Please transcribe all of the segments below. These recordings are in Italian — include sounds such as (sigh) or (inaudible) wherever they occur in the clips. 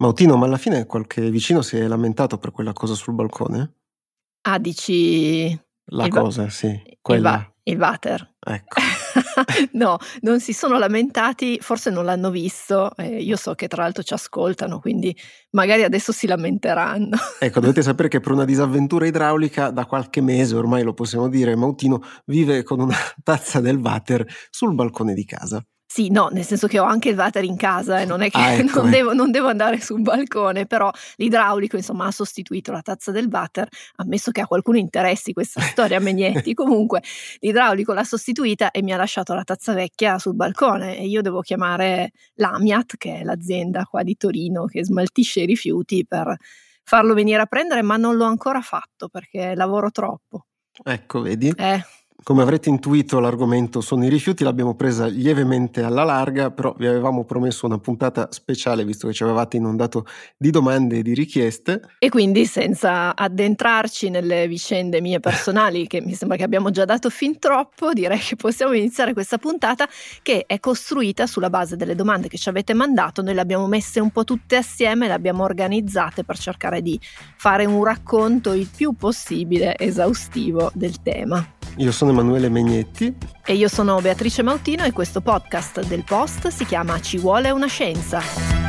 Mautino, ma alla fine qualche vicino si è lamentato per quella cosa sul balcone? Ah, dici... La il va- cosa, sì, Il, quella. va- il water. Ecco. (laughs) no, non si sono lamentati, forse non l'hanno visto. eh, io so che tra l'altro ci ascoltano, quindi magari adesso si lamenteranno. (laughs) Ecco, dovete sapere che per una disavventura idraulica da qualche mese, ormai lo possiamo dire, Mautino vive con una (laughs) tazza del water sul balcone di casa. Sì, no, nel senso che ho anche il water in casa e non è che Ah, (laughs) ecco, non, eh. devo, non devo andare sul balcone, però l'idraulico insomma ha sostituito la tazza del water, ammesso che a qualcuno interessi questa (laughs) storia Megnetti, comunque l'idraulico l'ha sostituita e mi ha lasciato la tazza vecchia sul balcone e io devo chiamare l'Amiat, che è l'azienda qua di Torino che smaltisce i rifiuti per farlo venire a prendere, ma non l'ho ancora fatto perché lavoro troppo. Ecco, vedi? Eh, Come avrete intuito, l'argomento sono i rifiuti, l'abbiamo presa lievemente alla larga, però vi avevamo promesso una puntata speciale visto che ci avevate inondato di domande e di richieste. E quindi senza addentrarci nelle vicende mie personali, che mi sembra che abbiamo già dato fin troppo, direi che possiamo iniziare questa puntata che è costruita sulla base delle domande che ci avete mandato. Noi le abbiamo messe un po' tutte assieme, le abbiamo organizzate per cercare di fare un racconto il più possibile esaustivo del tema. Io sono Emanuele Megnetti. E io sono Beatrice Mautino e questo podcast del Post si chiama Ci vuole una scienza.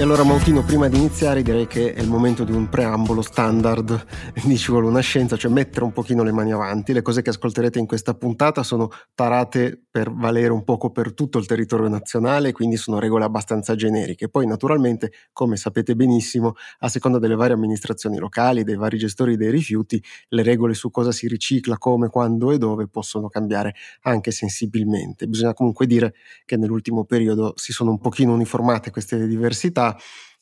E allora Mautino, prima di iniziare direi che è il momento di un preambolo standard (laughs) di Ci vuole una scienza, cioè mettere un pochino le mani avanti. Le cose che ascolterete in questa puntata sono tarate per valere un poco per tutto il territorio nazionale, quindi sono regole abbastanza generiche. Poi naturalmente, come sapete benissimo, a seconda delle varie amministrazioni locali, dei vari gestori dei rifiuti, le regole su cosa si ricicla, come, quando e dove possono cambiare anche sensibilmente. Bisogna comunque dire che nell'ultimo periodo si sono un pochino uniformate queste diversità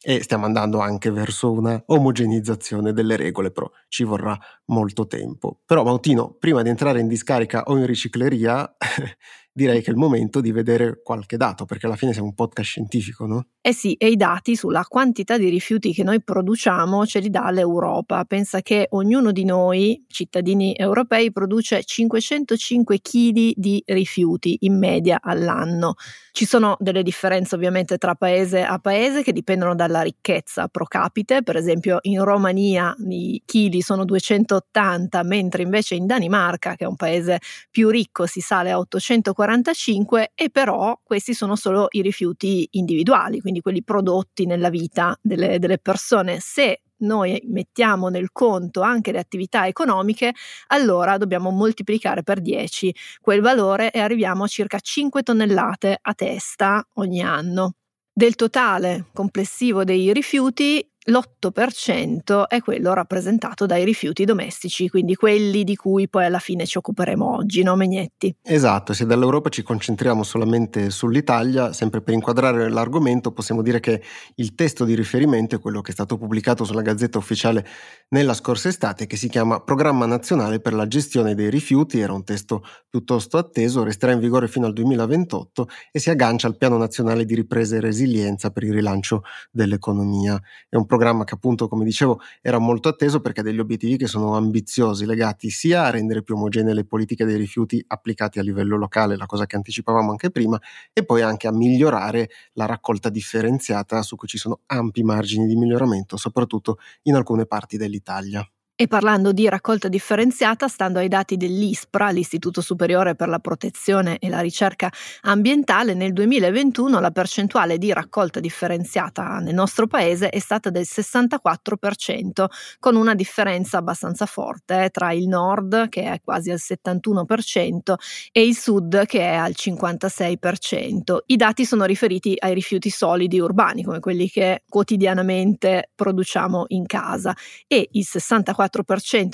e stiamo andando anche verso una omogenizzazione delle regole, però ci vorrà molto tempo. Però Mautino, prima di entrare in discarica o in ricicleria, (laughs) direi che è il momento di vedere qualche dato, perché alla fine siamo un podcast scientifico, no? Eh sì, e i dati sulla quantità di rifiuti che noi produciamo ce li dà l'Europa. Pensa che ognuno di noi, cittadini europei, produce 505 kg di rifiuti in media all'anno. Ci sono delle differenze ovviamente tra paese a paese che dipendono dalla ricchezza pro capite, per esempio in Romania i chili sono 280, mentre invece in Danimarca, che è un paese più ricco, si sale a 845 e però questi sono solo i rifiuti individuali, quindi quelli prodotti nella vita delle, delle persone. Se noi mettiamo nel conto anche le attività economiche, allora dobbiamo moltiplicare per 10 quel valore e arriviamo a circa 5 tonnellate a testa ogni anno. Del totale complessivo dei rifiuti, l'8% è quello rappresentato dai rifiuti domestici, quindi quelli di cui poi alla fine ci occuperemo oggi, no Megnetti? Esatto, se dall'Europa ci concentriamo solamente sull'Italia, sempre per inquadrare l'argomento, possiamo dire che il testo di riferimento è quello che è stato pubblicato sulla Gazzetta Ufficiale nella scorsa estate, che si chiama Programma Nazionale per la gestione dei rifiuti, era un testo piuttosto atteso, resterà in vigore fino al 2028 e si aggancia al Piano Nazionale di Ripresa e Resilienza per il rilancio dell'economia. È un programma che appunto, come dicevo, era molto atteso perché ha degli obiettivi che sono ambiziosi, legati sia a rendere più omogenee le politiche dei rifiuti applicate a livello locale, la cosa che anticipavamo anche prima, e poi anche a migliorare la raccolta differenziata su cui ci sono ampi margini di miglioramento, soprattutto in alcune parti dell'Italia. E parlando di raccolta differenziata, stando ai dati dell'ISPRA, l'Istituto Superiore per la Protezione e la Ricerca Ambientale, nel 2021 la percentuale di raccolta differenziata nel nostro paese è stata del 64%, con una differenza abbastanza forte eh, tra il nord, che è quasi al 71%, e il sud, che è al 56%. I dati sono riferiti ai rifiuti solidi urbani, come quelli che quotidianamente produciamo in casa, e il 64%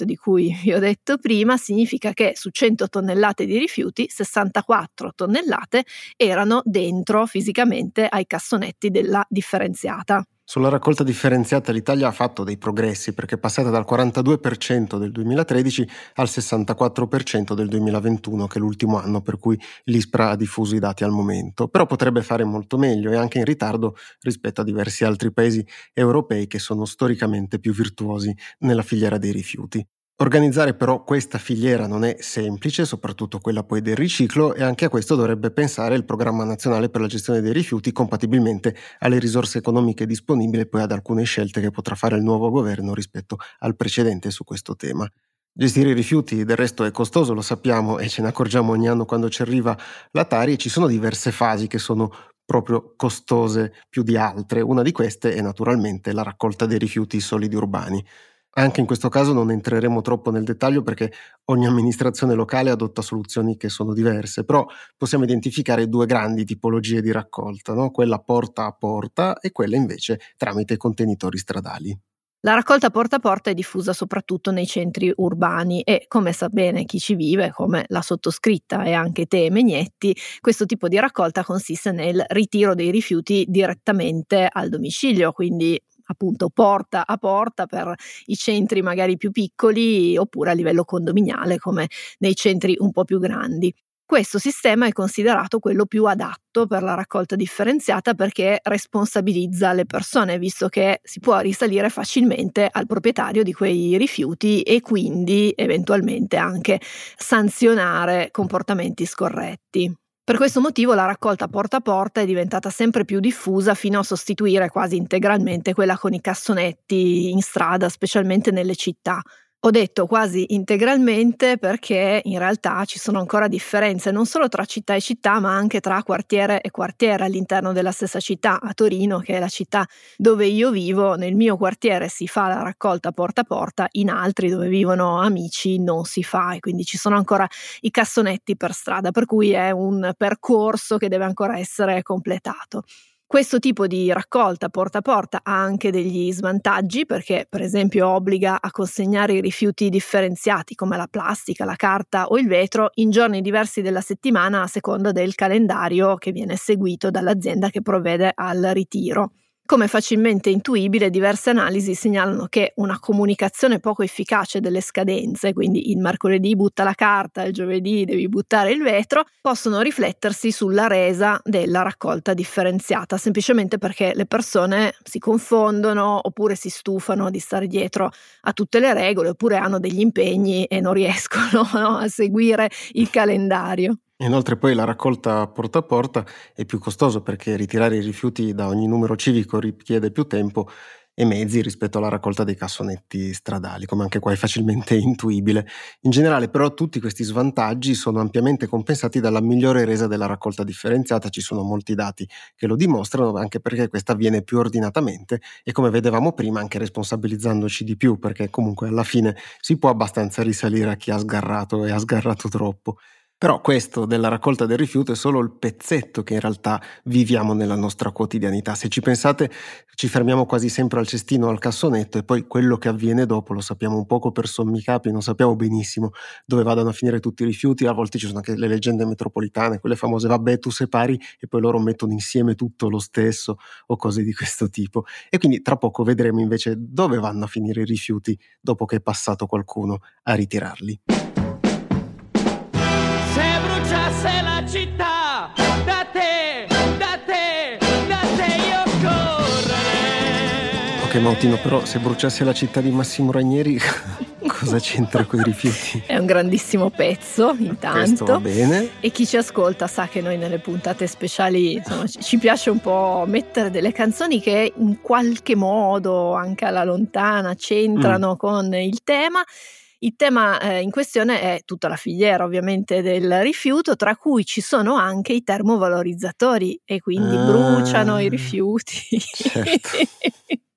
di cui vi ho detto prima significa che su 100 tonnellate di rifiuti 64 tonnellate erano dentro fisicamente ai cassonetti della differenziata. Sulla raccolta differenziata l'Italia ha fatto dei progressi perché è passata dal 42% del 2013 al 64% del 2021, che è l'ultimo anno per cui l'ISPRA ha diffuso i dati al momento. Però potrebbe fare molto meglio e anche in ritardo rispetto a diversi altri paesi europei che sono storicamente più virtuosi nella filiera dei rifiuti. Organizzare però questa filiera non è semplice, soprattutto quella poi del riciclo, e anche a questo dovrebbe pensare il Programma Nazionale per la gestione dei rifiuti compatibilmente alle risorse economiche disponibili e poi ad alcune scelte che potrà fare il nuovo governo rispetto al precedente su questo tema. Gestire i rifiuti del resto è costoso, lo sappiamo e ce ne accorgiamo ogni anno quando ci arriva la Tari e ci sono diverse fasi che sono proprio costose più di altre. Una di queste è naturalmente la raccolta dei rifiuti solidi urbani. Anche in questo caso non entreremo troppo nel dettaglio perché ogni amministrazione locale adotta soluzioni che sono diverse, però possiamo identificare due grandi tipologie di raccolta, no? quella porta a porta e quella invece tramite contenitori stradali. La raccolta porta a porta è diffusa soprattutto nei centri urbani e, come sa bene chi ci vive, come la sottoscritta e anche te, Megnetti, questo tipo di raccolta consiste nel ritiro dei rifiuti direttamente al domicilio, quindi appunto porta a porta per i centri magari più piccoli oppure a livello condominiale come nei centri un po' più grandi. Questo sistema è considerato quello più adatto per la raccolta differenziata perché responsabilizza le persone, visto che si può risalire facilmente al proprietario di quei rifiuti e quindi eventualmente anche sanzionare comportamenti scorretti. Per questo motivo la raccolta porta a porta è diventata sempre più diffusa fino a sostituire quasi integralmente quella con i cassonetti in strada, specialmente nelle città. Ho detto quasi integralmente perché in realtà ci sono ancora differenze non solo tra città e città, ma anche tra quartiere e quartiere all'interno della stessa città. A Torino, che è la città dove io vivo, nel mio quartiere si fa la raccolta porta a porta, in altri dove vivono amici non si fa e quindi ci sono ancora i cassonetti per strada, per cui è un percorso che deve ancora essere completato. Questo tipo di raccolta porta a porta ha anche degli svantaggi perché per esempio obbliga a consegnare i rifiuti differenziati come la plastica, la carta o il vetro in giorni diversi della settimana a seconda del calendario che viene seguito dall'azienda che provvede al ritiro. Come facilmente intuibile, diverse analisi segnalano che una comunicazione poco efficace delle scadenze, quindi il mercoledì butta la carta, il giovedì devi buttare il vetro, possono riflettersi sulla resa della raccolta differenziata, semplicemente perché le persone si confondono oppure si stufano di stare dietro a tutte le regole oppure hanno degli impegni e non riescono (laughs) no, a seguire il calendario. Inoltre poi la raccolta porta a porta è più costoso perché ritirare i rifiuti da ogni numero civico richiede più tempo e mezzi rispetto alla raccolta dei cassonetti stradali, come anche qua è facilmente (laughs) intuibile. In generale però tutti questi svantaggi sono ampiamente compensati dalla migliore resa della raccolta differenziata, ci sono molti dati che lo dimostrano, anche perché questa avviene più ordinatamente e come vedevamo prima anche responsabilizzandoci di più, perché comunque alla fine si può abbastanza risalire a chi ha sgarrato e ha sgarrato troppo. Però questo della raccolta del rifiuto è solo il pezzetto che in realtà viviamo nella nostra quotidianità. Se ci pensate, ci fermiamo quasi sempre al cestino, al cassonetto e poi quello che avviene dopo lo sappiamo un poco per sommi capi, non sappiamo benissimo dove vadano a finire tutti i rifiuti. A volte ci sono anche le leggende metropolitane, quelle famose, vabbè, tu separi e poi loro mettono insieme tutto lo stesso o cose di questo tipo. E quindi tra poco vedremo invece dove vanno a finire i rifiuti dopo che è passato qualcuno a ritirarli. Mautino, però se bruciasse la città di Massimo Ranieri (laughs) cosa c'entra con i rifiuti? È un grandissimo pezzo, intanto. Questo va bene. E chi ci ascolta sa che noi nelle puntate speciali insomma, ci piace un po' mettere delle canzoni che in qualche modo, anche alla lontana, c'entrano mm. con il tema. Il tema eh, in questione è tutta la filiera ovviamente del rifiuto, tra cui ci sono anche i termovalorizzatori e quindi ah, bruciano i rifiuti. Certo. (laughs)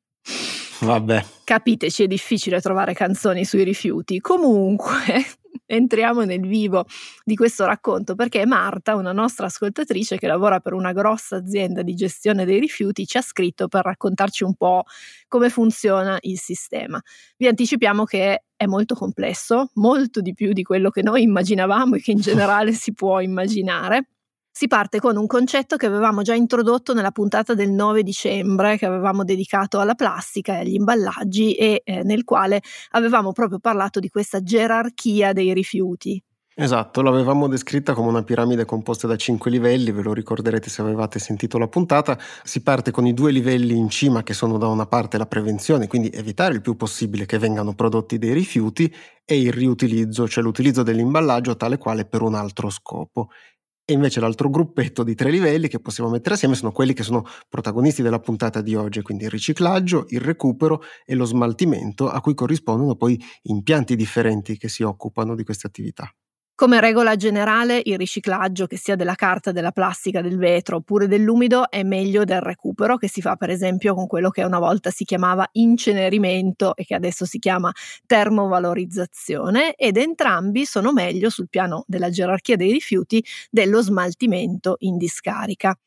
Vabbè. Capiteci, è difficile trovare canzoni sui rifiuti. Comunque, (laughs) entriamo nel vivo di questo racconto perché Marta, una nostra ascoltatrice che lavora per una grossa azienda di gestione dei rifiuti, ci ha scritto per raccontarci un po' come funziona il sistema. Vi anticipiamo che è molto complesso, molto di più di quello che noi immaginavamo e che in generale si può immaginare. Si parte con un concetto che avevamo già introdotto nella puntata del 9 dicembre, che avevamo dedicato alla plastica e agli imballaggi e eh, nel quale avevamo proprio parlato di questa gerarchia dei rifiuti. Esatto, l'avevamo descritta come una piramide composta da cinque livelli, ve lo ricorderete se avevate sentito la puntata. Si parte con i due livelli in cima che sono da una parte la prevenzione, quindi evitare il più possibile che vengano prodotti dei rifiuti, e il riutilizzo, cioè l'utilizzo dell'imballaggio tale quale per un altro scopo. E invece l'altro gruppetto di tre livelli che possiamo mettere assieme sono quelli che sono protagonisti della puntata di oggi, quindi il riciclaggio, il recupero e lo smaltimento, a cui corrispondono poi impianti differenti che si occupano di queste attività. Come regola generale, il riciclaggio, che sia della carta, della plastica, del vetro oppure dell'umido, è meglio del recupero, che si fa per esempio con quello che una volta si chiamava incenerimento e che adesso si chiama termovalorizzazione, ed entrambi sono meglio sul piano della gerarchia dei rifiuti dello smaltimento in discarica.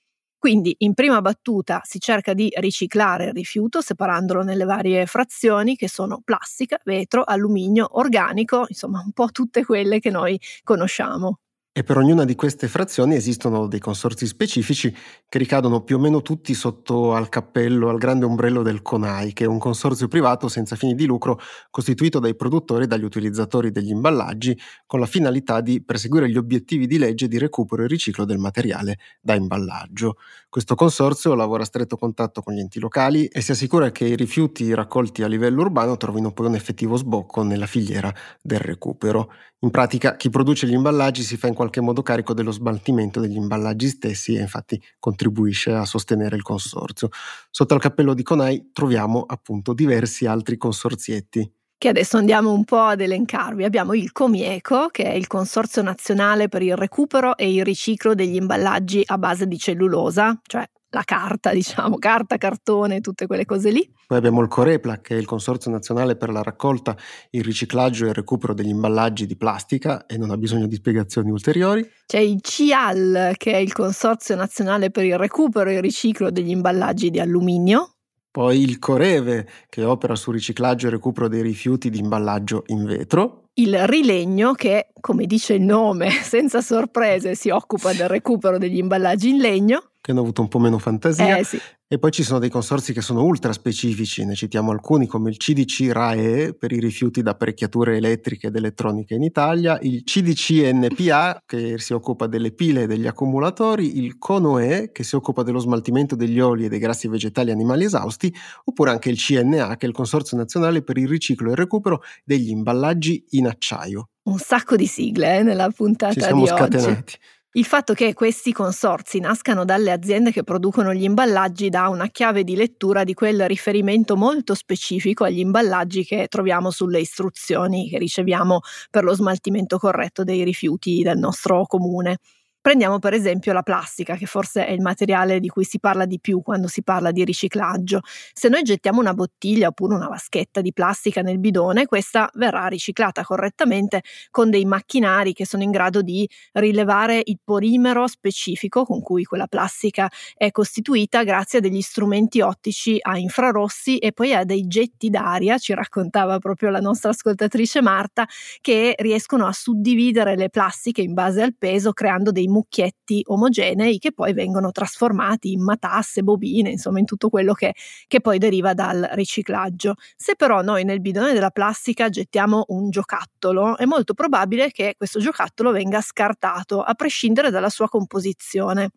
Quindi in prima battuta si cerca di riciclare il rifiuto separandolo nelle varie frazioni che sono plastica, vetro, alluminio, organico, insomma un po' tutte quelle che noi conosciamo. E per ognuna di queste frazioni esistono dei consorzi specifici che ricadono più o meno tutti sotto al cappello, al grande ombrello del CONAI, che è un consorzio privato senza fini di lucro costituito dai produttori e dagli utilizzatori degli imballaggi con la finalità di perseguire gli obiettivi di legge di recupero e riciclo del materiale da imballaggio. Questo consorzio lavora a stretto contatto con gli enti locali e si assicura che i rifiuti raccolti a livello urbano trovino poi un effettivo sbocco nella filiera del recupero. In pratica chi produce gli imballaggi si fa in qualche modo carico dello smaltimento degli imballaggi stessi e infatti contribuisce a sostenere il consorzio. Sotto al cappello di Conai troviamo appunto diversi altri consorzietti che adesso andiamo un po' ad elencarvi. Abbiamo il Comieco, che è il Consorzio Nazionale per il recupero e il riciclo degli imballaggi a base di cellulosa, cioè la carta, diciamo, carta, cartone, tutte quelle cose lì. Poi abbiamo il Corepla, che è il Consorzio Nazionale per la raccolta, il riciclaggio e il recupero degli imballaggi di plastica e non ha bisogno di spiegazioni ulteriori. C'è il CIAL, che è il Consorzio Nazionale per il recupero e il riciclo degli imballaggi di alluminio. Poi il Coreve, che opera sul riciclaggio e recupero dei rifiuti di imballaggio in vetro. Il Rilegno, che, come dice il nome, (laughs) senza sorprese, si occupa del recupero degli imballaggi in legno che hanno avuto un po' meno fantasia. Eh, sì. E poi ci sono dei consorsi che sono ultra specifici, ne citiamo alcuni come il CDC RAE per i rifiuti da apparecchiature elettriche ed elettroniche in Italia, il CDC NPA che si occupa delle pile e degli accumulatori, il CONOE che si occupa dello smaltimento degli oli e dei grassi vegetali e animali esausti, oppure anche il CNA che è il Consorzio Nazionale per il riciclo e il recupero degli imballaggi in acciaio. Un sacco di sigle eh, nella puntata Ci siamo di scatenati. oggi. Il fatto che questi consorzi nascano dalle aziende che producono gli imballaggi dà una chiave di lettura di quel riferimento molto specifico agli imballaggi che troviamo sulle istruzioni che riceviamo per lo smaltimento corretto dei rifiuti del nostro comune. Prendiamo per esempio la plastica, che forse è il materiale di cui si parla di più quando si parla di riciclaggio. Se noi gettiamo una bottiglia oppure una vaschetta di plastica nel bidone, questa verrà riciclata correttamente con dei macchinari che sono in grado di rilevare il polimero specifico con cui quella plastica è costituita grazie a degli strumenti ottici a infrarossi e poi a dei getti d'aria, ci raccontava proprio la nostra ascoltatrice Marta, che riescono a suddividere le plastiche in base al peso creando dei mucchietti omogenei che poi vengono trasformati in matasse, bobine, insomma in tutto quello che, che poi deriva dal riciclaggio. Se però noi nel bidone della plastica gettiamo un giocattolo, è molto probabile che questo giocattolo venga scartato, a prescindere dalla sua composizione.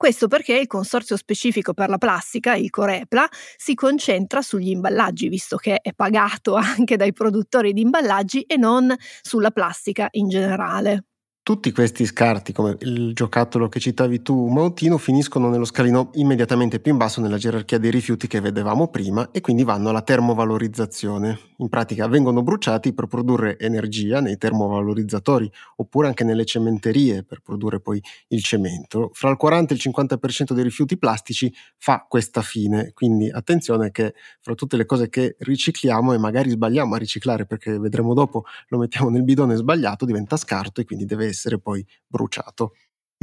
Questo perché il consorzio specifico per la plastica, il Corepla, si concentra sugli imballaggi, visto che è pagato (laughs) anche dai produttori di imballaggi e non sulla plastica in generale. Tutti questi scarti, come il giocattolo che citavi tu, Mautino, finiscono nello scalino immediatamente più in basso nella gerarchia dei rifiuti che vedevamo prima e quindi vanno alla termovalorizzazione. In pratica vengono bruciati per produrre energia nei termovalorizzatori oppure anche nelle cementerie per produrre poi il cemento. Fra il 40 e il 50% dei rifiuti plastici fa questa fine, quindi attenzione che fra tutte le cose che ricicliamo e magari sbagliamo a riciclare perché vedremo dopo lo mettiamo nel bidone sbagliato, diventa scarto e quindi deve essere poi bruciato.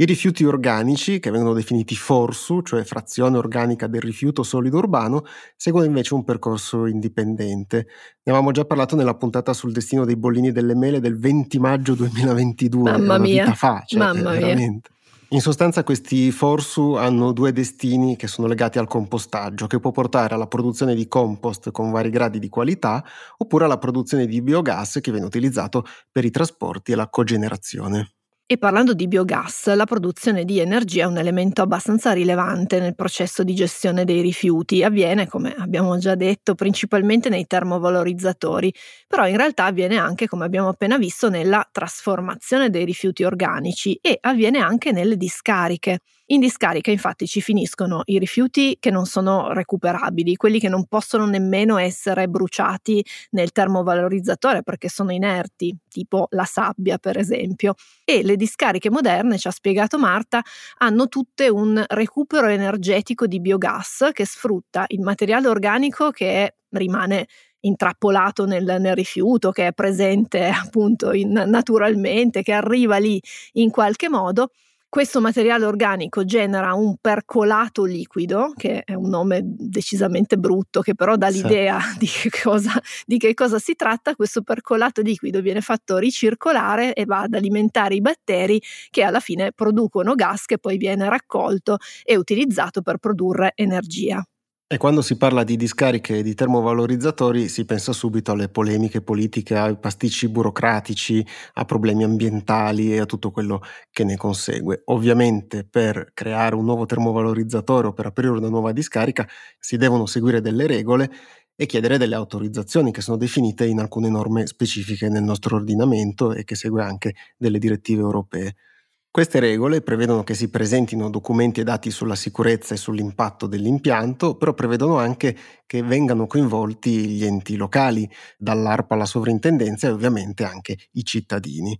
I rifiuti organici, che vengono definiti FORSU, cioè frazione organica del rifiuto solido urbano, seguono invece un percorso indipendente. Ne avevamo già parlato nella puntata sul destino dei bollini delle mele del 20 maggio 2022. Mamma mia, fa, cioè, Mamma veramente. mia. In sostanza questi forsu hanno due destini che sono legati al compostaggio, che può portare alla produzione di compost con vari gradi di qualità, oppure alla produzione di biogas che viene utilizzato per i trasporti e la cogenerazione. E parlando di biogas, la produzione di energia è un elemento abbastanza rilevante nel processo di gestione dei rifiuti. Avviene, come abbiamo già detto, principalmente nei termovalorizzatori, però in realtà avviene anche, come abbiamo appena visto, nella trasformazione dei rifiuti organici e avviene anche nelle discariche. In discarica infatti ci finiscono i rifiuti che non sono recuperabili, quelli che non possono nemmeno essere bruciati nel termovalorizzatore perché sono inerti, tipo la sabbia per esempio. E le discariche moderne, ci ha spiegato Marta, hanno tutte un recupero energetico di biogas che sfrutta il materiale organico che rimane intrappolato nel, nel, rifiuto, che è presente (laughs) appunto in, naturalmente, che arriva lì in qualche modo questo materiale organico genera un percolato liquido, che è un nome decisamente brutto, che però dà l'idea sì. (laughs) di, che cosa, di che cosa si tratta. Questo percolato liquido viene fatto ricircolare e va ad alimentare i batteri che alla fine producono gas che poi viene raccolto e utilizzato per produrre energia. E quando si parla di discariche e di termovalorizzatori si pensa subito alle polemiche politiche, ai pasticci burocratici, a problemi ambientali e a tutto quello che ne consegue. Ovviamente per creare un nuovo termovalorizzatore o per aprire una nuova discarica si devono seguire delle regole e chiedere delle autorizzazioni che sono definite in alcune norme specifiche nel nostro ordinamento e che segue anche delle direttive europee. Queste regole prevedono che si presentino documenti e dati sulla sicurezza e sull'impatto dell'impianto, però prevedono anche che vengano coinvolti gli enti locali, dall'ARPA alla sovrintendenza e ovviamente anche i cittadini.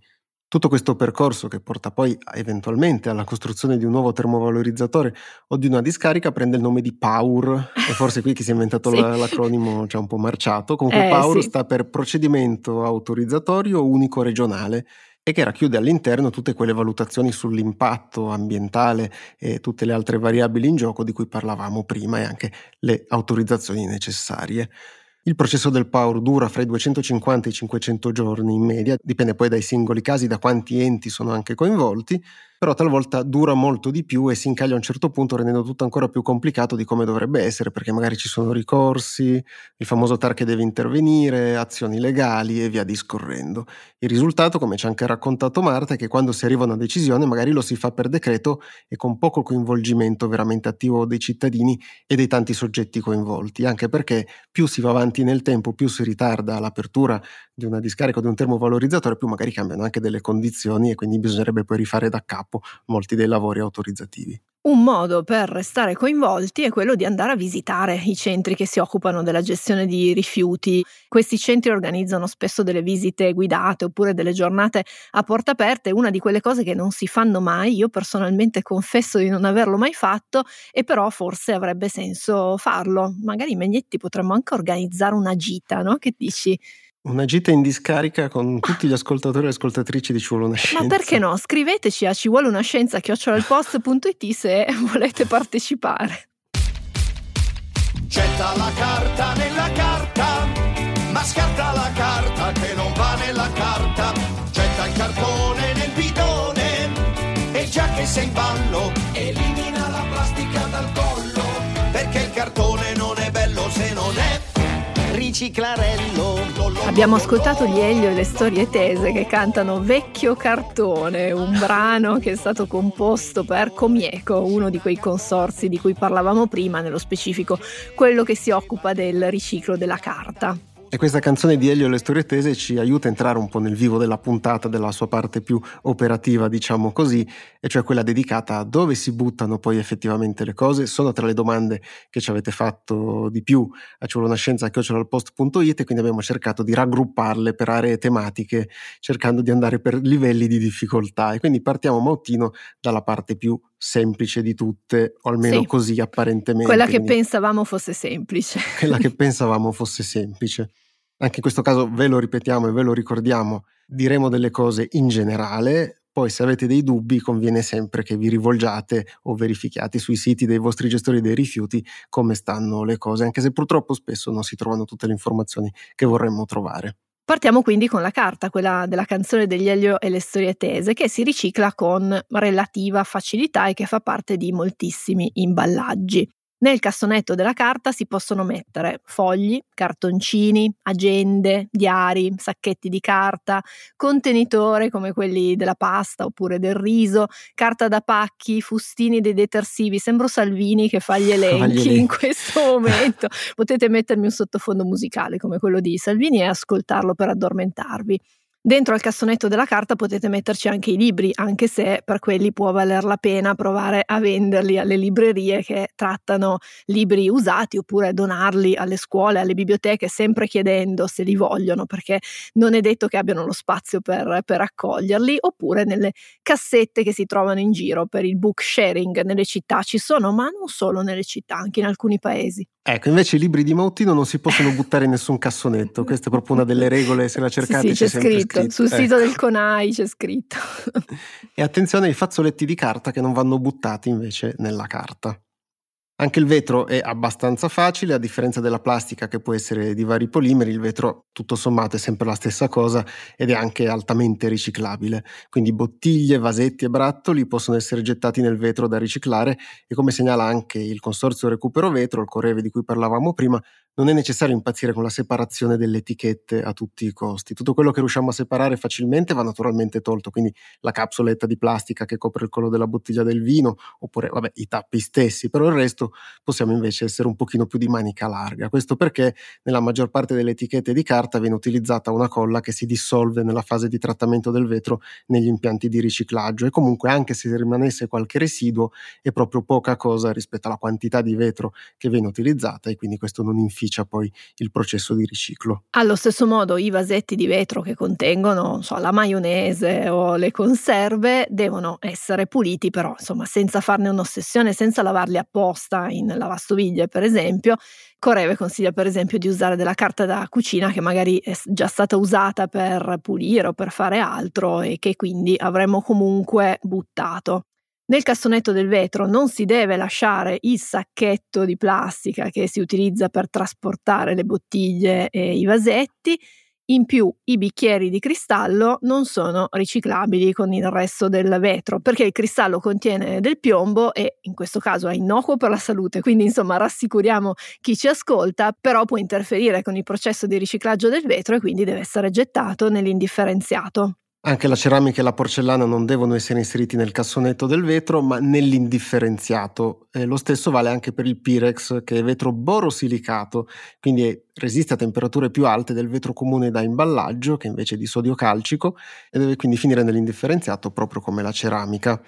Tutto questo percorso che porta poi eventualmente alla costruzione di un nuovo termovalorizzatore o di una discarica prende il nome di PAUR e forse qui chi si è inventato (laughs) sì. l'acronimo ci ha un po' marciato. Comunque eh, PAUR sì. sta per procedimento autorizzatorio unico regionale e che racchiude all'interno tutte quelle valutazioni sull'impatto ambientale e tutte le altre variabili in gioco di cui parlavamo prima e anche le autorizzazioni necessarie. Il processo del PAUR dura fra i 250 e i 500 giorni in media, dipende poi dai singoli casi, da quanti enti sono anche coinvolti, però talvolta dura molto di più e si incaglia a un certo punto rendendo tutto ancora più complicato di come dovrebbe essere, perché magari ci sono ricorsi, il famoso TAR che deve intervenire, azioni legali e via discorrendo. Il risultato, come ci ha anche raccontato Marta, è che quando si arriva a una decisione magari lo si fa per decreto e con poco coinvolgimento veramente attivo dei cittadini e dei tanti soggetti coinvolti, anche perché più si va avanti nel tempo, più si ritarda l'apertura di una discarica o di un termovalorizzatore, più magari cambiano anche delle condizioni e quindi bisognerebbe poi rifare da capo capo molti dei lavori autorizzativi. Un modo per restare coinvolti è quello di andare a visitare i centri che si occupano della gestione di rifiuti. Questi centri organizzano spesso delle visite guidate oppure delle giornate a porta aperta. È una di quelle cose che non si fanno mai. Io personalmente confesso di non averlo mai fatto e però forse avrebbe senso farlo. Magari Megnetti potremmo anche organizzare una gita, no? Che dici? Una gita in discarica con tutti gli ascoltatori e ascoltatrici di Ci vuole una scienza. Ma perché no? Scriveteci a ci vuole una scienza chiocciolalpost.it se (laughs) volete partecipare. Getta la carta nella carta, ma scarta la carta che non va nella carta. Getta il cartone nel bidone e già che sei in ballo, elimina la plastica dal collo, perché il cartone non è bello se non è riciclarello. Abbiamo ascoltato gli Elio e le storie tese che cantano Vecchio Cartone, un brano che è stato composto per Comieco, uno di quei consorzi di cui parlavamo prima, nello specifico quello che si occupa del riciclo della carta. E questa canzone di Elio e le storie tese ci aiuta a entrare un po' nel vivo della puntata, della sua parte più operativa, diciamo così, e cioè quella dedicata a dove si buttano poi effettivamente le cose. Sono tra le domande che ci avete fatto di più a Ci vuole una scienza chiocciolal.post.it e quindi abbiamo cercato di raggrupparle per aree tematiche, cercando di andare per livelli di difficoltà. E quindi partiamo Mautino dalla parte più semplice di tutte, o almeno sì. così apparentemente. Quella che Quindi, pensavamo fosse semplice. (laughs) Quella che (laughs) pensavamo fosse semplice. Anche in questo caso ve lo ripetiamo e ve lo ricordiamo, diremo delle cose in generale, poi se avete dei dubbi conviene sempre che vi rivolgiate o verifichiate sui siti dei vostri gestori dei rifiuti come stanno le cose, anche se purtroppo spesso non si trovano tutte le informazioni che vorremmo trovare. Partiamo quindi con la carta, quella della canzone degli Elio e le storie tese, che si ricicla con relativa facilità e che fa parte di moltissimi imballaggi. Nel cassonetto della carta si possono mettere fogli, cartoncini, agende, diari, sacchetti di carta, contenitore come quelli della pasta oppure del riso, carta da pacchi, fustini dei detersivi. Sembro Salvini che fa gli elenchi in (laughs) questo momento. Potete mettermi un sottofondo musicale come quello di Salvini e ascoltarlo per addormentarvi. Dentro al cassonetto della carta potete metterci anche i libri, anche se per quelli può valer la pena provare a venderli alle librerie che trattano libri usati oppure donarli alle scuole, alle biblioteche, sempre chiedendo se li vogliono, perché non è detto che abbiano lo spazio per, per accoglierli, oppure nelle cassette che si trovano in giro per il book sharing nelle città. Ci sono, ma non solo nelle città, anche in alcuni paesi. Ecco, invece i libri di Mautino non si possono buttare in nessun cassonetto, questa è proprio una delle regole, se la cercate sì, sì, c'è, c'è scritto, scritto, sul sito ecco. del CONAI c'è scritto. e attenzione ai fazzoletti di carta che non vanno buttati invece nella carta. Anche il vetro è abbastanza facile, a differenza della plastica che può essere di vari polimeri, il vetro tutto sommato è sempre la stessa cosa ed è anche altamente riciclabile. Quindi bottiglie, vasetti e brattoli possono essere gettati nel vetro da riciclare e come segnala anche il Consorzio Recupero Vetro, il Correve di cui parlavamo prima, non è necessario impazzire con la separazione delle etichette a tutti i costi. Tutto quello che riusciamo a separare facilmente va naturalmente tolto, quindi la capsuletta di plastica che copre il collo della bottiglia del vino, oppure vabbè, i tappi stessi, però il resto possiamo invece essere un pochino più di manica larga. Questo perché nella maggior parte delle etichette di carta viene utilizzata una colla che si dissolve nella fase di trattamento del vetro negli impianti di riciclaggio e comunque anche se rimanesse qualche residuo è proprio poca cosa rispetto alla quantità di vetro che viene utilizzata e quindi questo non inficia inficia poi il processo di riciclo. Allo stesso modo i vasetti di vetro che contengono so, la maionese o le conserve devono essere puliti però insomma senza farne un'ossessione, senza lavarli apposta in lavastoviglie per esempio. Correve consiglia per esempio di usare della carta da cucina che magari è già stata usata per pulire o per fare altro e che quindi avremmo comunque buttato. Nel cassonetto del vetro non si deve lasciare il sacchetto di plastica che si utilizza per trasportare le bottiglie e i vasetti. In più i bicchieri di cristallo non sono riciclabili con il resto del vetro perché il cristallo contiene del piombo e in questo caso è innocuo per la salute, quindi insomma rassicuriamo chi ci ascolta, però può interferire con il processo di riciclaggio del vetro e quindi deve essere gettato nell'indifferenziato. Anche la ceramica e la porcellana non devono essere inseriti nel cassonetto del vetro, ma nell'indifferenziato. Eh, lo stesso vale anche per il Pirex, che è vetro borosilicato, quindi resiste a temperature più alte del vetro comune da imballaggio, che invece è di sodio calcico, e deve quindi finire nell'indifferenziato proprio come la ceramica.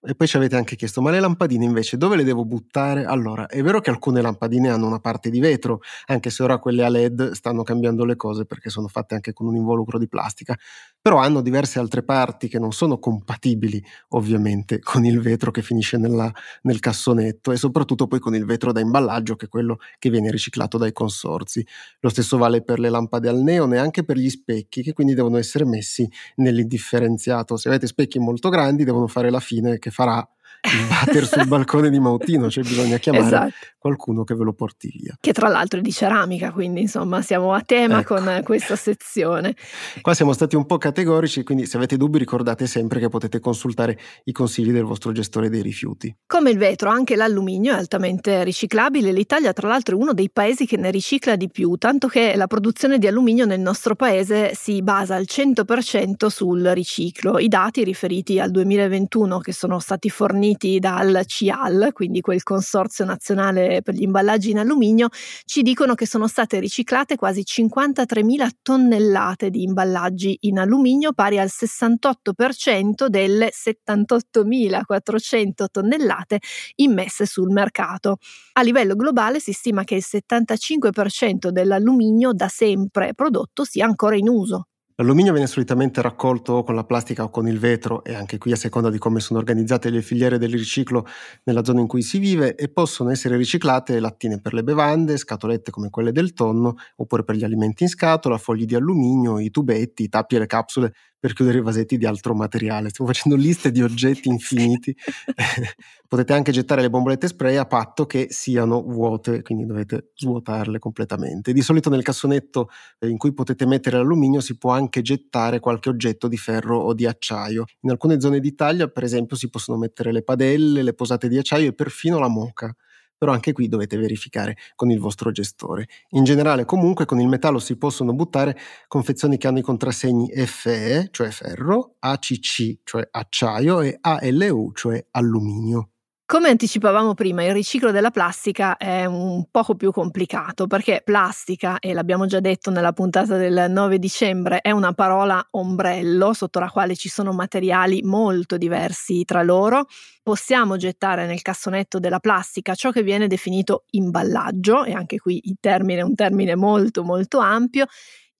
E poi ci avete anche chiesto, ma le lampadine invece dove le devo buttare? Allora, è vero che alcune lampadine hanno una parte di vetro, anche se ora quelle a LED stanno cambiando le cose perché sono fatte anche con un involucro di plastica, però hanno diverse altre parti che non sono compatibili ovviamente con il vetro che finisce nella, nel cassonetto e soprattutto poi con il vetro da imballaggio che è quello che viene riciclato dai consorzi. Lo stesso vale per le lampade al neon e anche per gli specchi che quindi devono essere messi nell'indifferenziato. Se avete specchi molto grandi devono fare la fine che farà il water sul balcone di Mautino, cioè bisogna (laughs) chiamare esatto. qualcuno che ve lo porti via. Che tra l'altro è di ceramica, quindi insomma siamo a tema ecco. con questa sezione. Qua siamo stati un po' categorici, quindi se avete dubbi ricordate sempre che potete consultare i consigli del vostro gestore dei rifiuti. Come il vetro, anche l'alluminio è altamente riciclabile. L'Italia tra l'altro è uno dei paesi che ne ricicla di più, tanto che la produzione di alluminio nel nostro paese si basa al 100% sul riciclo. I dati riferiti al 2021 che sono stati forniti forniti dal CIAL, quindi quel Consorzio Nazionale per gli Imballaggi in Alluminio, ci dicono che sono state riciclate quasi 53.000 tonnellate di imballaggi in alluminio, pari al 68% delle 78.400 tonnellate immesse sul mercato. A livello globale si stima che il 75% dell'alluminio da sempre prodotto sia ancora in uso. L'alluminio viene solitamente raccolto con la plastica o con il vetro e anche qui a seconda di come sono organizzate le filiere del riciclo nella zona in cui si vive e possono essere riciclate lattine per le bevande, scatolette come quelle del tonno oppure per gli alimenti in scatola, fogli di alluminio, i tubetti, i tappi e le capsule per chiudere i vasetti di altro materiale. Stiamo facendo liste di oggetti (laughs) infiniti. (laughs) Potete anche gettare le bombolette spray a patto che siano vuote, quindi dovete svuotarle completamente. Di solito nel cassonetto eh, in cui potete mettere l'alluminio si può anche gettare qualche oggetto di ferro o di acciaio. In alcune zone d'Italia, per esempio, si possono mettere le padelle, le posate di acciaio e perfino la moca però anche qui dovete verificare con il vostro gestore. In generale comunque con il metallo si possono buttare confezioni che hanno i contrassegni FE, cioè ferro, ACC, cioè acciaio e ALU, cioè alluminio. Come anticipavamo prima, il riciclo della plastica è un poco più complicato perché plastica, e l'abbiamo già detto nella puntata del 9 dicembre, è una parola ombrello sotto la quale ci sono materiali molto diversi tra loro. Possiamo gettare nel cassonetto della plastica ciò che viene definito imballaggio, e anche qui il termine è un termine molto molto ampio,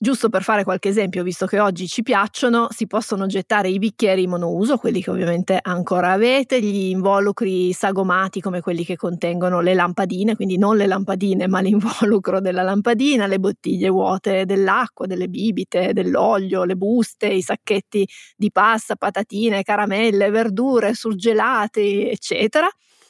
Giusto per fare qualche esempio, visto che oggi ci piacciono, si possono gettare i bicchieri monouso, quelli che ovviamente ancora avete, gli involucri sagomati come quelli che contengono le lampadine, quindi non le lampadine ma l'involucro della lampadina, le bottiglie vuote dell'acqua, delle bibite, dell'olio, le buste, i sacchetti di pasta, patatine, caramelle, verdure, surgelati, eccetera.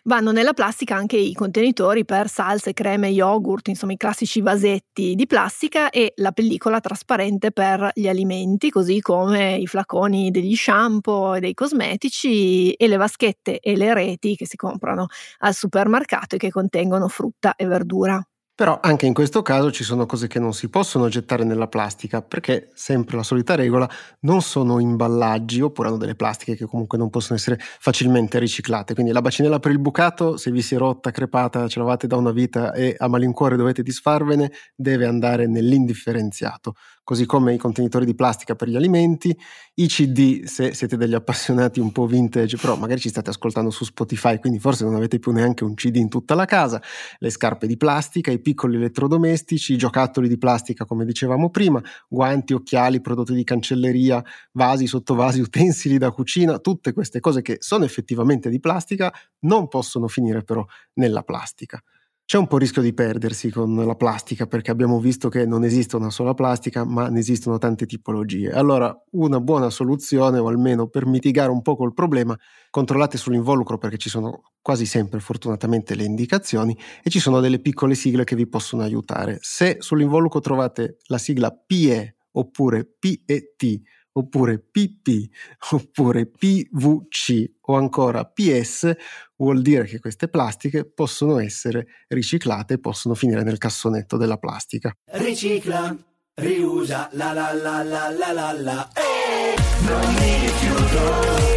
Vanno nella plastica anche i contenitori per salse, creme, yogurt, insomma i classici vasetti di plastica e la pellicola trasparente per gli alimenti, così come i flaconi degli shampoo e dei cosmetici e le vaschette e le reti che si comprano al supermercato e che contengono frutta e verdura. Però anche in questo caso ci sono cose che non si possono gettare nella plastica perché, sempre la solita regola, non sono imballaggi oppure hanno delle plastiche che comunque non possono essere facilmente riciclate. Quindi la bacinella per il bucato, se vi si è rotta, crepata, ce l'avete da una vita e a malincuore dovete disfarvene, deve andare nell'indifferenziato così come i contenitori di plastica per gli alimenti, i CD se siete degli appassionati un po' vintage, però magari ci state ascoltando su Spotify, quindi forse non avete più neanche un CD in tutta la casa, le scarpe di plastica, i piccoli elettrodomestici, i giocattoli di plastica come dicevamo prima, guanti, occhiali, prodotti di cancelleria, vasi, sottovasi, (laughs) utensili da cucina, tutte queste cose che sono effettivamente di plastica non possono finire però nella plastica. C'è un po' il rischio di perdersi con la plastica perché abbiamo visto che non esiste una sola plastica, ma ne esistono tante tipologie. Allora, una buona soluzione, o almeno per mitigare un po' il problema, controllate sull'involucro perché ci sono quasi sempre fortunatamente le indicazioni e ci sono delle piccole sigle che vi possono aiutare. Se sull'involucro trovate la sigla PE oppure PET oppure PP oppure PVC o ancora PS vuol dire che queste plastiche possono essere riciclate e possono finire nel cassonetto della plastica. Ricicla, riusa, la la la la la la la. Eh, non mi rifiuto.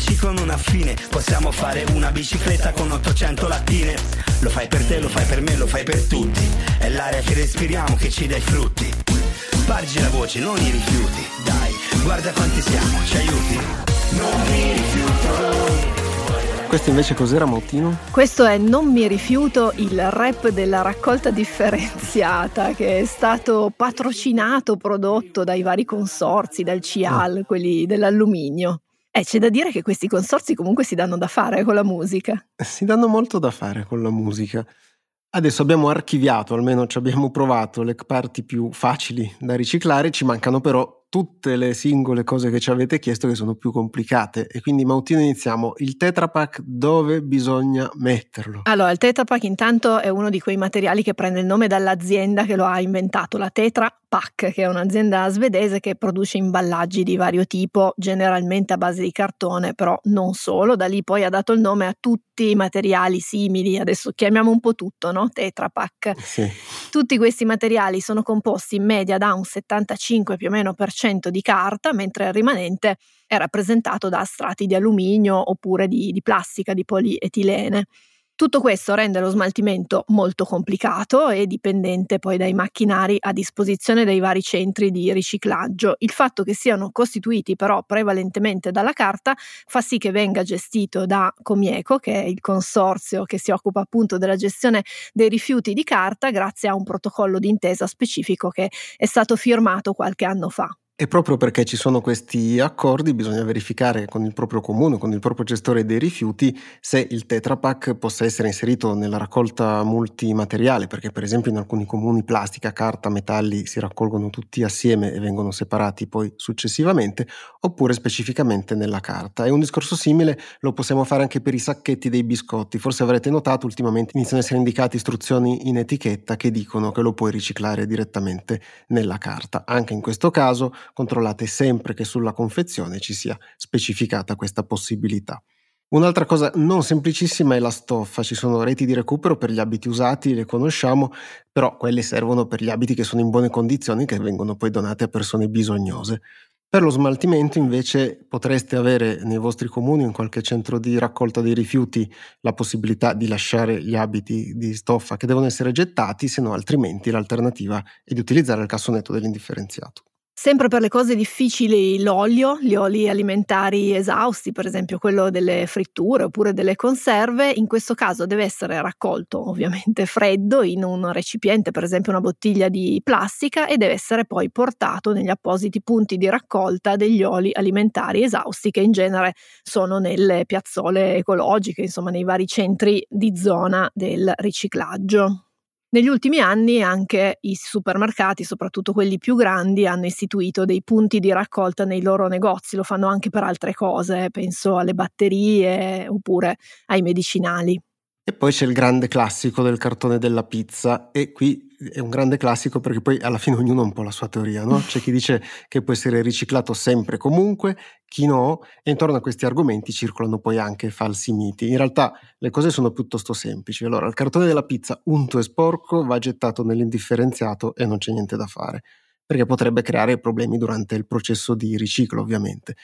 riciclo non ha fine Possiamo fare una bicicletta con 800 lattine Lo fai per te, lo fai per me, lo fai per tutti È l'aria che respiriamo che ci dà i frutti Spargi la voce, non i rifiuti. Dai, guarda quanti siamo, ci aiuti. Non mi rifiuto. Questo invece cos'era Mautino? Questo è Non mi rifiuto, il rap della raccolta differenziata che è stato patrocinato, prodotto dai vari consorzi, dal CIAL, oh. quelli dell'alluminio. Eh, c'è da dire che questi consorzi comunque si danno da fare con la musica. Si danno molto da fare con la musica. Adesso abbiamo archiviato, almeno ci abbiamo provato le parti più facili da riciclare, ci mancano però tutte le singole cose che ci avete chiesto che sono più complicate e quindi Mautino iniziamo il Tetra Pak dove bisogna metterlo? Allora il Tetra Pak intanto è uno di quei materiali che prende il nome dall'azienda che lo ha inventato, la Tetra Pak che è un'azienda svedese che produce imballaggi di vario tipo generalmente a base di cartone però non solo, da lì poi ha dato il nome a tutti i materiali simili, adesso chiamiamo un po' tutto, no? Tetra Pak. Sì. Tutti questi materiali sono composti in media da un 75 più o meno per di carta, mentre il rimanente è rappresentato da strati di alluminio oppure di, di plastica, di polietilene. Tutto questo rende lo smaltimento molto complicato e dipendente poi dai macchinari a disposizione dei vari centri di riciclaggio. Il fatto che siano costituiti però prevalentemente dalla carta fa sì che venga gestito da Comieco, che è il consorzio che si occupa appunto della gestione dei rifiuti di carta, grazie a un protocollo d'intesa specifico che è stato firmato qualche anno fa. E proprio perché ci sono questi accordi bisogna verificare con il proprio comune, con il proprio gestore dei rifiuti, se il Tetra Pak possa essere inserito nella raccolta multimateriale, perché per esempio in alcuni comuni plastica, carta, metalli si raccolgono tutti assieme e vengono separati poi successivamente, oppure specificamente nella carta. E un discorso simile lo possiamo fare anche per i sacchetti dei biscotti. Forse avrete notato ultimamente iniziano ad essere indicate istruzioni in etichetta che dicono che lo puoi riciclare direttamente nella carta. Anche in questo caso controllate sempre che sulla confezione ci sia specificata questa possibilità. Un'altra cosa non semplicissima è la stoffa, ci sono reti di recupero per gli abiti usati, le conosciamo, però quelle servono per gli abiti che sono in buone condizioni che vengono poi donate a persone bisognose. Per lo smaltimento invece potreste avere nei vostri comuni in qualche centro di raccolta dei rifiuti la possibilità di lasciare gli abiti di stoffa che devono essere gettati, se no altrimenti l'alternativa è di utilizzare il cassonetto dell'indifferenziato. Sempre per le cose difficili l'olio, gli oli alimentari esausti, per esempio quello delle fritture oppure delle conserve, in questo caso deve essere raccolto ovviamente freddo in un recipiente, per esempio una bottiglia di plastica e deve essere poi portato negli appositi punti di raccolta degli oli alimentari esausti che in genere sono nelle piazzole ecologiche, insomma nei vari centri di zona del riciclaggio. Negli ultimi anni anche i supermercati, soprattutto quelli più grandi, hanno istituito dei punti di raccolta nei loro negozi, lo fanno anche per altre cose, penso alle batterie oppure ai medicinali. E poi c'è il grande classico del cartone della pizza e qui è un grande classico perché poi alla fine ognuno ha un po' la sua teoria, no? C'è chi dice che può essere riciclato sempre e comunque, chi no, e intorno a questi argomenti circolano poi anche falsi miti. In realtà le cose sono piuttosto semplici. Allora, il cartone della pizza unto e sporco va gettato nell'indifferenziato e non c'è niente da fare, perché potrebbe creare problemi durante il processo di riciclo, ovviamente.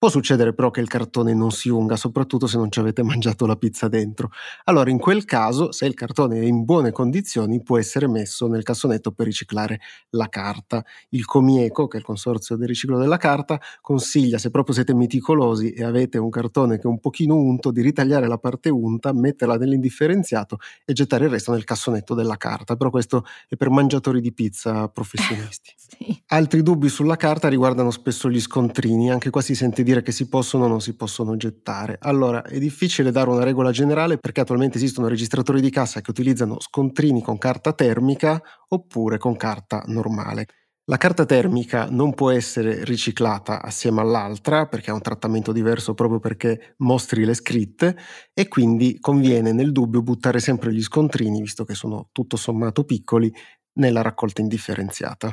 Può succedere però che il cartone non si unga, soprattutto se non ci avete (laughs) mangiato la pizza dentro. Allora, in quel caso, se il cartone è in buone condizioni, può essere messo nel cassonetto per riciclare la carta. Il Comieco, che è il consorzio del riciclo della carta, consiglia, se proprio siete meticolosi e avete un cartone che è un pochino unto, di ritagliare la parte unta, metterla nell'indifferenziato e gettare il resto nel cassonetto della carta. Però questo è per mangiatori di pizza (laughs) professionisti. sì. Altri dubbi sulla carta riguardano spesso gli scontrini, anche qua si sente di dire che si possono o non si possono gettare. Allora, è difficile dare una regola generale perché attualmente esistono registratori di cassa che utilizzano scontrini con carta termica oppure con carta normale. La carta termica non può essere riciclata assieme all'altra perché ha un trattamento diverso proprio perché mostri le scritte e quindi conviene nel dubbio buttare sempre gli scontrini, visto che sono tutto sommato piccoli, nella raccolta indifferenziata.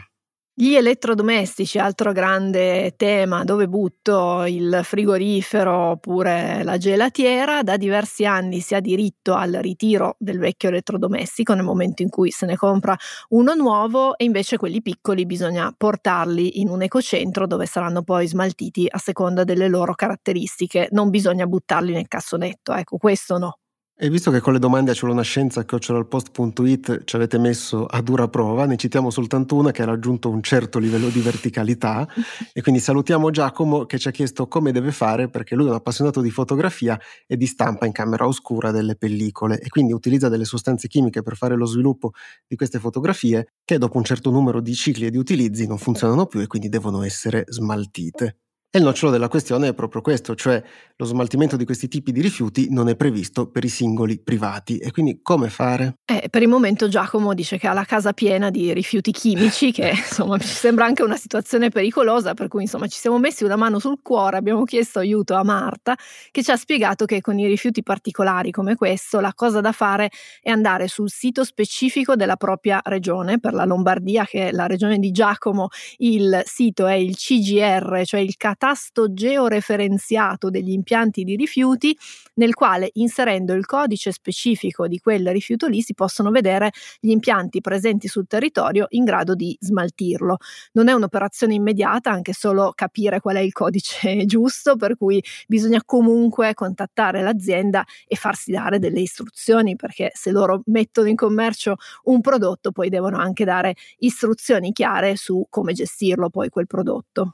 Gli elettrodomestici, altro grande tema, dove butto il frigorifero oppure la gelatiera, da diversi anni si ha diritto al ritiro del vecchio elettrodomestico nel momento in cui se ne compra uno nuovo e invece quelli piccoli bisogna portarli in un ecocentro dove saranno poi smaltiti a seconda delle loro caratteristiche, non bisogna buttarli nel cassonetto, ecco questo no. E visto che con le domande a ciolonascienza.it ci avete messo a dura prova, ne citiamo soltanto una che ha raggiunto un certo livello di verticalità e quindi salutiamo Giacomo che ci ha chiesto come deve fare perché lui è un appassionato di fotografia e di stampa in camera oscura delle pellicole e quindi utilizza delle sostanze chimiche per fare lo sviluppo di queste fotografie che dopo un certo numero di cicli e di utilizzi non funzionano più e quindi devono essere smaltite. E il nocciolo della questione è proprio questo, cioè lo smaltimento di questi tipi di rifiuti non è previsto per i singoli privati e quindi come fare? Eh, per il momento Giacomo dice che ha la casa piena di rifiuti chimici, che (laughs) insomma ci sembra anche una situazione pericolosa, per cui insomma ci siamo messi una mano sul cuore, abbiamo chiesto aiuto a Marta che ci ha spiegato che con i rifiuti particolari come questo la cosa da fare è andare sul sito specifico della propria regione, per la Lombardia che è la regione di Giacomo, il sito è il CGR, cioè il catasto georeferenziato degli impianti di rifiuti, nel quale inserendo il codice specifico di quel rifiuto lì si possono vedere gli impianti presenti sul territorio in grado di smaltirlo. Non è un'operazione immediata, anche solo capire qual è il codice (laughs) giusto, per cui bisogna comunque contattare l'azienda e farsi dare delle istruzioni, perché se loro mettono in commercio un prodotto, poi devono anche dare istruzioni chiare su come gestirlo poi quel prodotto.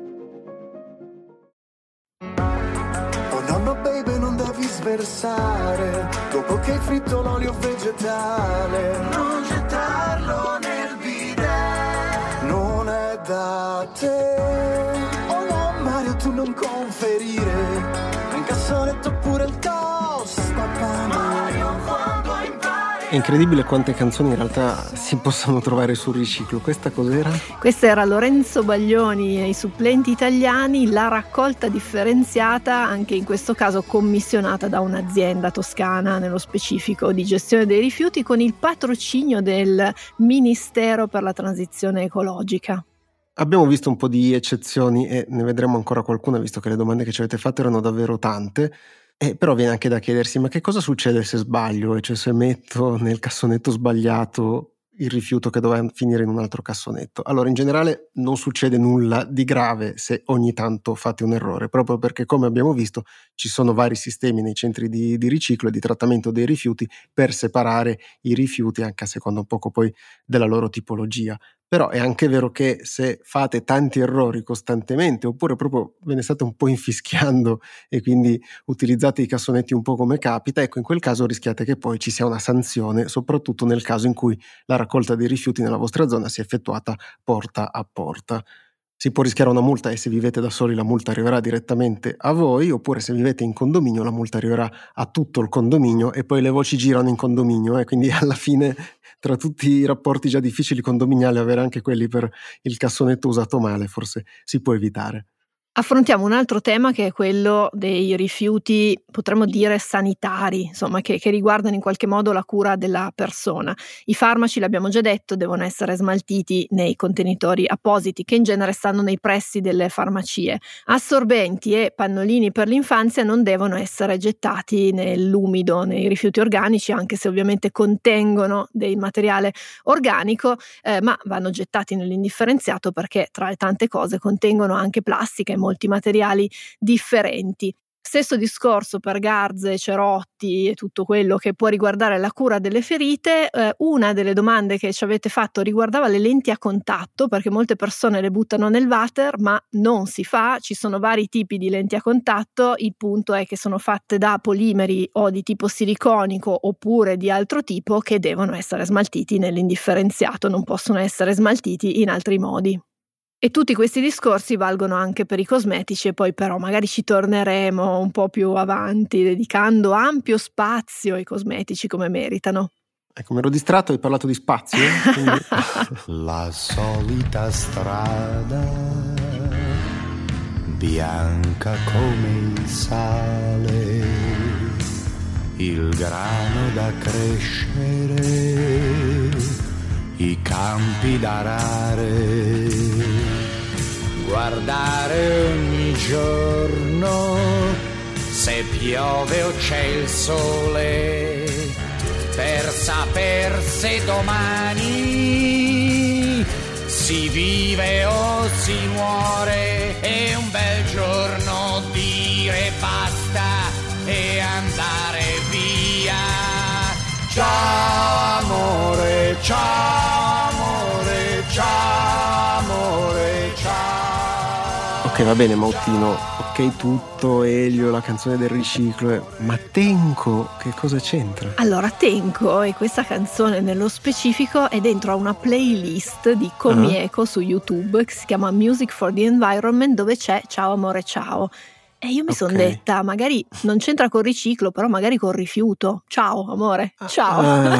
Devi sversare Dopo che hai fritto l'olio vegetale. Non gettarlo nel bidet. Non è da te. Oh no Mario tu non conferire. In cassonetto pure il toast È incredibile quante canzoni in realtà si possono trovare sul riciclo. Questa cos'era? Questa era Lorenzo Baglioni e i supplenti italiani, la raccolta differenziata, anche in questo caso commissionata da un'azienda toscana, nello specifico di gestione dei rifiuti, con il patrocinio del Ministero per la transizione ecologica. Abbiamo visto un po' di eccezioni e ne vedremo ancora qualcuna, visto che le domande che ci avete fatto erano davvero tante. Eh, però viene anche da chiedersi, ma che cosa succede se sbaglio? E cioè se metto nel cassonetto sbagliato il rifiuto che doveva finire in un altro cassonetto. Allora, in generale non succede nulla di grave se ogni tanto fate un errore, proprio perché, come abbiamo visto, ci sono vari sistemi nei centri di, di riciclo e di trattamento dei rifiuti per separare i rifiuti, anche a seconda un poco poi della loro tipologia. Però è anche vero che se fate tanti errori costantemente, oppure proprio ve ne state un po' infischiando e quindi utilizzate i cassonetti un po' come capita, ecco, in quel caso rischiate che poi ci sia una sanzione, soprattutto nel caso in cui la raccolta dei rifiuti nella vostra zona sia effettuata porta a porta si può rischiare una multa e se vivete da soli la multa arriverà direttamente a voi, oppure se vivete in condominio la multa arriverà a tutto il condominio e poi le voci girano in condominio e eh? quindi (laughs) alla fine tra tutti i rapporti già difficili condominiali avere anche quelli per il cassonetto usato male forse si può evitare. Affrontiamo un altro tema che è quello dei rifiuti, potremmo dire sanitari, insomma, che, che, riguardano in qualche modo la cura della persona. I farmaci, l'abbiamo già detto, devono essere smaltiti nei contenitori appositi che in genere stanno nei pressi delle farmacie. Assorbenti e pannolini per l'infanzia non devono essere gettati nell'umido, nei rifiuti organici, anche se ovviamente contengono del materiale organico, eh, ma vanno gettati nell'indifferenziato perché tra le tante cose contengono anche plastica molti materiali differenti. Stesso discorso per garze, cerotti e tutto quello che può riguardare la cura delle ferite. Eh, una delle domande che ci avete fatto riguardava le lenti a contatto, perché molte persone le buttano nel water, ma non si fa. Ci sono vari tipi di lenti a contatto. Il punto è che sono fatte da polimeri o di tipo siliconico oppure di altro tipo che devono essere smaltiti nell'indifferenziato, non possono essere smaltiti in altri modi. E tutti questi discorsi valgono anche per i cosmetici e poi però magari ci torneremo un po' più avanti dedicando ampio spazio ai cosmetici come meritano. Ecco, mi ero distratto, hai parlato di spazio. Quindi... (laughs) La solita strada, bianca come il sale, il grano da crescere, i campi da arare guardare ogni giorno se piove o c'è il sole per saper se domani si vive o si muore. E un bel giorno dire basta e andare via. Ciao amore ciao amore ciao Ok, va bene, Mautino, ok tutto, Elio, la canzone del riciclo, eh, ma Tenco, che cosa c'entra? Allora, Tenco e questa canzone nello specifico è dentro a una playlist di Comieco uh-huh. su YouTube che si chiama Music for the Environment dove c'è Ciao amore ciao. E io mi okay. sono detta, magari non c'entra col riciclo, però magari col rifiuto. Ciao amore, ah, ciao. Uh.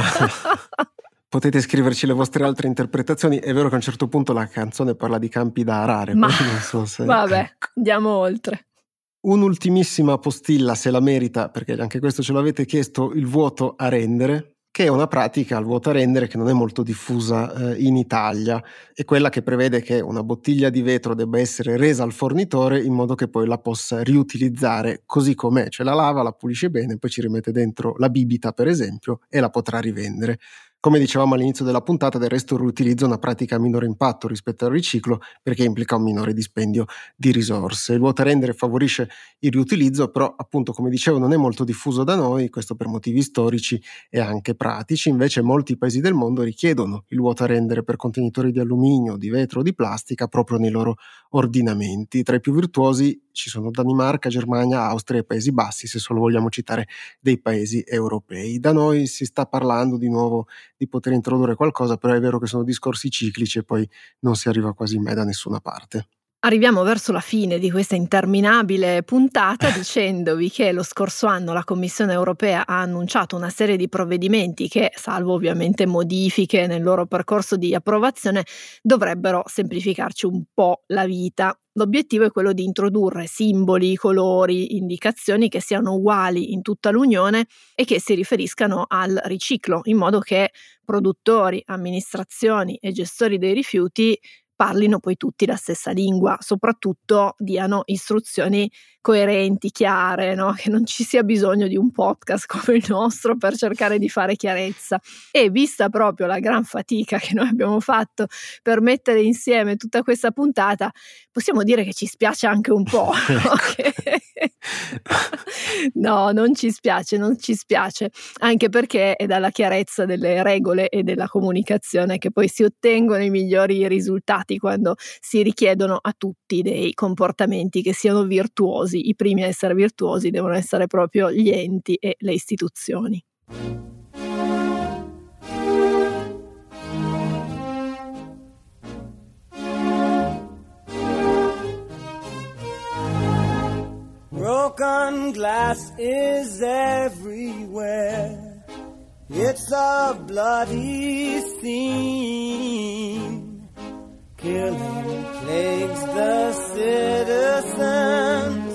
(laughs) Potete scriverci le vostre altre interpretazioni. È vero che a un certo punto la canzone parla di campi da arare. Ma (laughs) non so se... vabbè, ecco. andiamo oltre. Un'ultimissima postilla, se la merita, perché anche questo ce l'avete chiesto, il vuoto a rendere, che è una pratica al vuoto a rendere che non è molto diffusa eh, in Italia. È quella che prevede che una bottiglia di vetro debba essere resa al fornitore in modo che poi la possa riutilizzare così com'è, cioè la lava, la pulisce bene, poi ci rimette dentro la bibita per esempio e la potrà rivendere. Come dicevamo all'inizio della puntata, del resto il riutilizzo è una pratica a minore impatto rispetto al riciclo perché implica un minore dispendio di risorse. Il water render favorisce il riutilizzo, però appunto come dicevo non è molto diffuso da noi, questo per motivi storici e anche pratici, invece molti paesi del mondo richiedono il water render per contenitori di alluminio, di vetro o di plastica proprio nei loro ordinamenti. Tra i più virtuosi ci sono Danimarca, Germania, Austria e Paesi Bassi, se solo vogliamo citare dei paesi europei. Da noi si sta parlando di nuovo di poter introdurre qualcosa, però è vero che sono discorsi ciclici e poi non si arriva quasi mai da nessuna parte. Arriviamo verso la fine di questa interminabile puntata (laughs) dicendovi che lo scorso anno la Commissione europea ha annunciato una serie di provvedimenti che, salvo ovviamente modifiche nel loro percorso di approvazione, dovrebbero semplificarci un po' la vita. L'obiettivo è quello di introdurre simboli, colori, indicazioni che siano uguali in tutta l'Unione e che si riferiscano al riciclo, in modo che produttori, amministrazioni e gestori dei rifiuti parlino poi tutti la stessa lingua, soprattutto diano istruzioni coerenti, chiare, no? che non ci sia bisogno di un podcast come il nostro per cercare di fare chiarezza. E vista proprio la gran fatica che noi abbiamo fatto per mettere insieme tutta questa puntata, possiamo dire che ci spiace anche un po'. (laughs) (laughs) no, non ci spiace, non ci spiace, anche perché è dalla chiarezza delle regole e della comunicazione che poi si ottengono i migliori risultati quando si richiedono a tutti dei comportamenti che siano virtuosi. I primi a essere virtuosi devono essere proprio gli enti e le istituzioni. Broken glass is everywhere. It's a bloody scene. Killing plagues the citizens.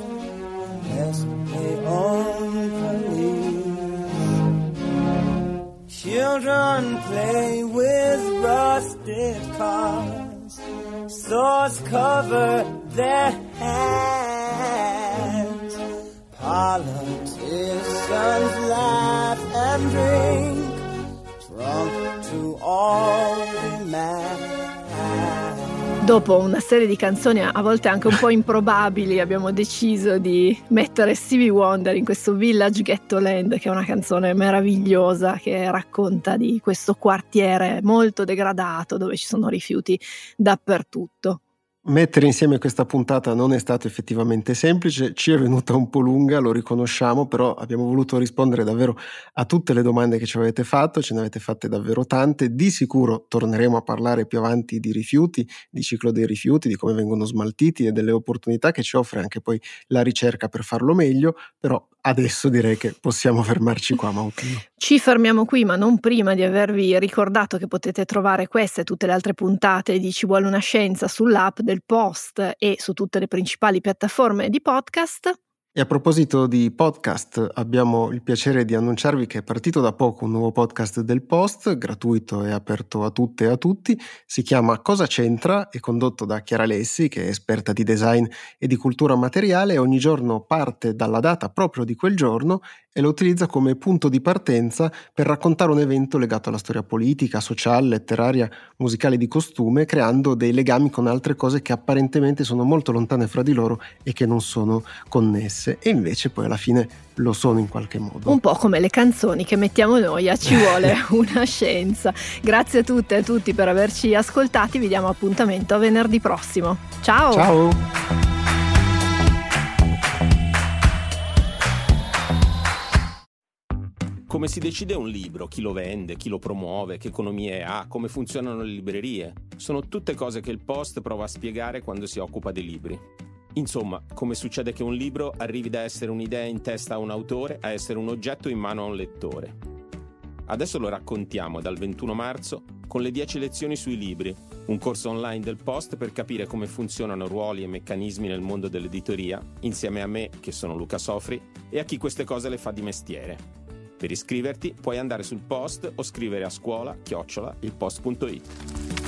Lest they own police. Children play with rusted cars. Swords cover their hands. Politicians laugh and drink, drunk to all Dopo una serie di canzoni a volte anche un po' improbabili, abbiamo deciso di mettere Stevie Wonder in questo Village Ghetto Land, che è una canzone meravigliosa che racconta di questo quartiere molto degradato dove ci sono rifiuti dappertutto. Mettere insieme questa puntata non è stato effettivamente semplice, ci è venuta un po' lunga, lo riconosciamo, però abbiamo voluto rispondere davvero a tutte le domande che ci avete fatto, ce ne avete fatte davvero tante. Di sicuro torneremo a parlare più avanti di rifiuti, di ciclo dei rifiuti, di come vengono smaltiti e delle opportunità che ci offre anche poi la ricerca per farlo meglio, però adesso direi che possiamo (laughs) fermarci qua, Mautino. Ci fermiamo qui, ma non prima di avervi ricordato che potete trovare queste e tutte le altre puntate di Ci vuole una scienza sull'app del Post e su tutte le principali piattaforme di podcast. E a proposito di podcast, abbiamo il piacere di annunciarvi che è partito da poco un nuovo podcast del Post, gratuito e aperto a tutte e a tutti. Si chiama Cosa c'entra? È condotto da Chiara Lessi, che è esperta di design e di cultura materiale ogni giorno parte dalla data proprio di quel giorno e lo utilizza come punto di partenza per raccontare un evento legato alla storia politica, sociale, letteraria, musicale di costume, creando dei legami con altre cose che apparentemente sono molto lontane fra di loro e che non sono connesse, e invece poi alla fine lo sono in qualche modo. Un po' come le canzoni che mettiamo noi a Ci vuole (laughs) (laughs) una scienza. Grazie a tutte e a tutti per averci ascoltati, vi diamo appuntamento a venerdì prossimo. Ciao! Ciao! Come si decide un libro, chi lo vende, chi lo promuove, che economie ha, come funzionano le librerie? Sono tutte cose che il Post prova a spiegare quando si occupa dei libri. Insomma, come succede che un libro arrivi da essere un'idea in testa a un autore a essere un oggetto in mano a un lettore. Adesso lo raccontiamo dal 21 marzo con le 10 lezioni sui libri, un corso online del Post per capire come funzionano ruoli e meccanismi nel mondo dell'editoria, insieme a me, che sono Luca Sofri, e a chi queste cose le fa di mestiere. Per iscriverti puoi andare sul post o scrivere a scuola chiocciola ilpost.it.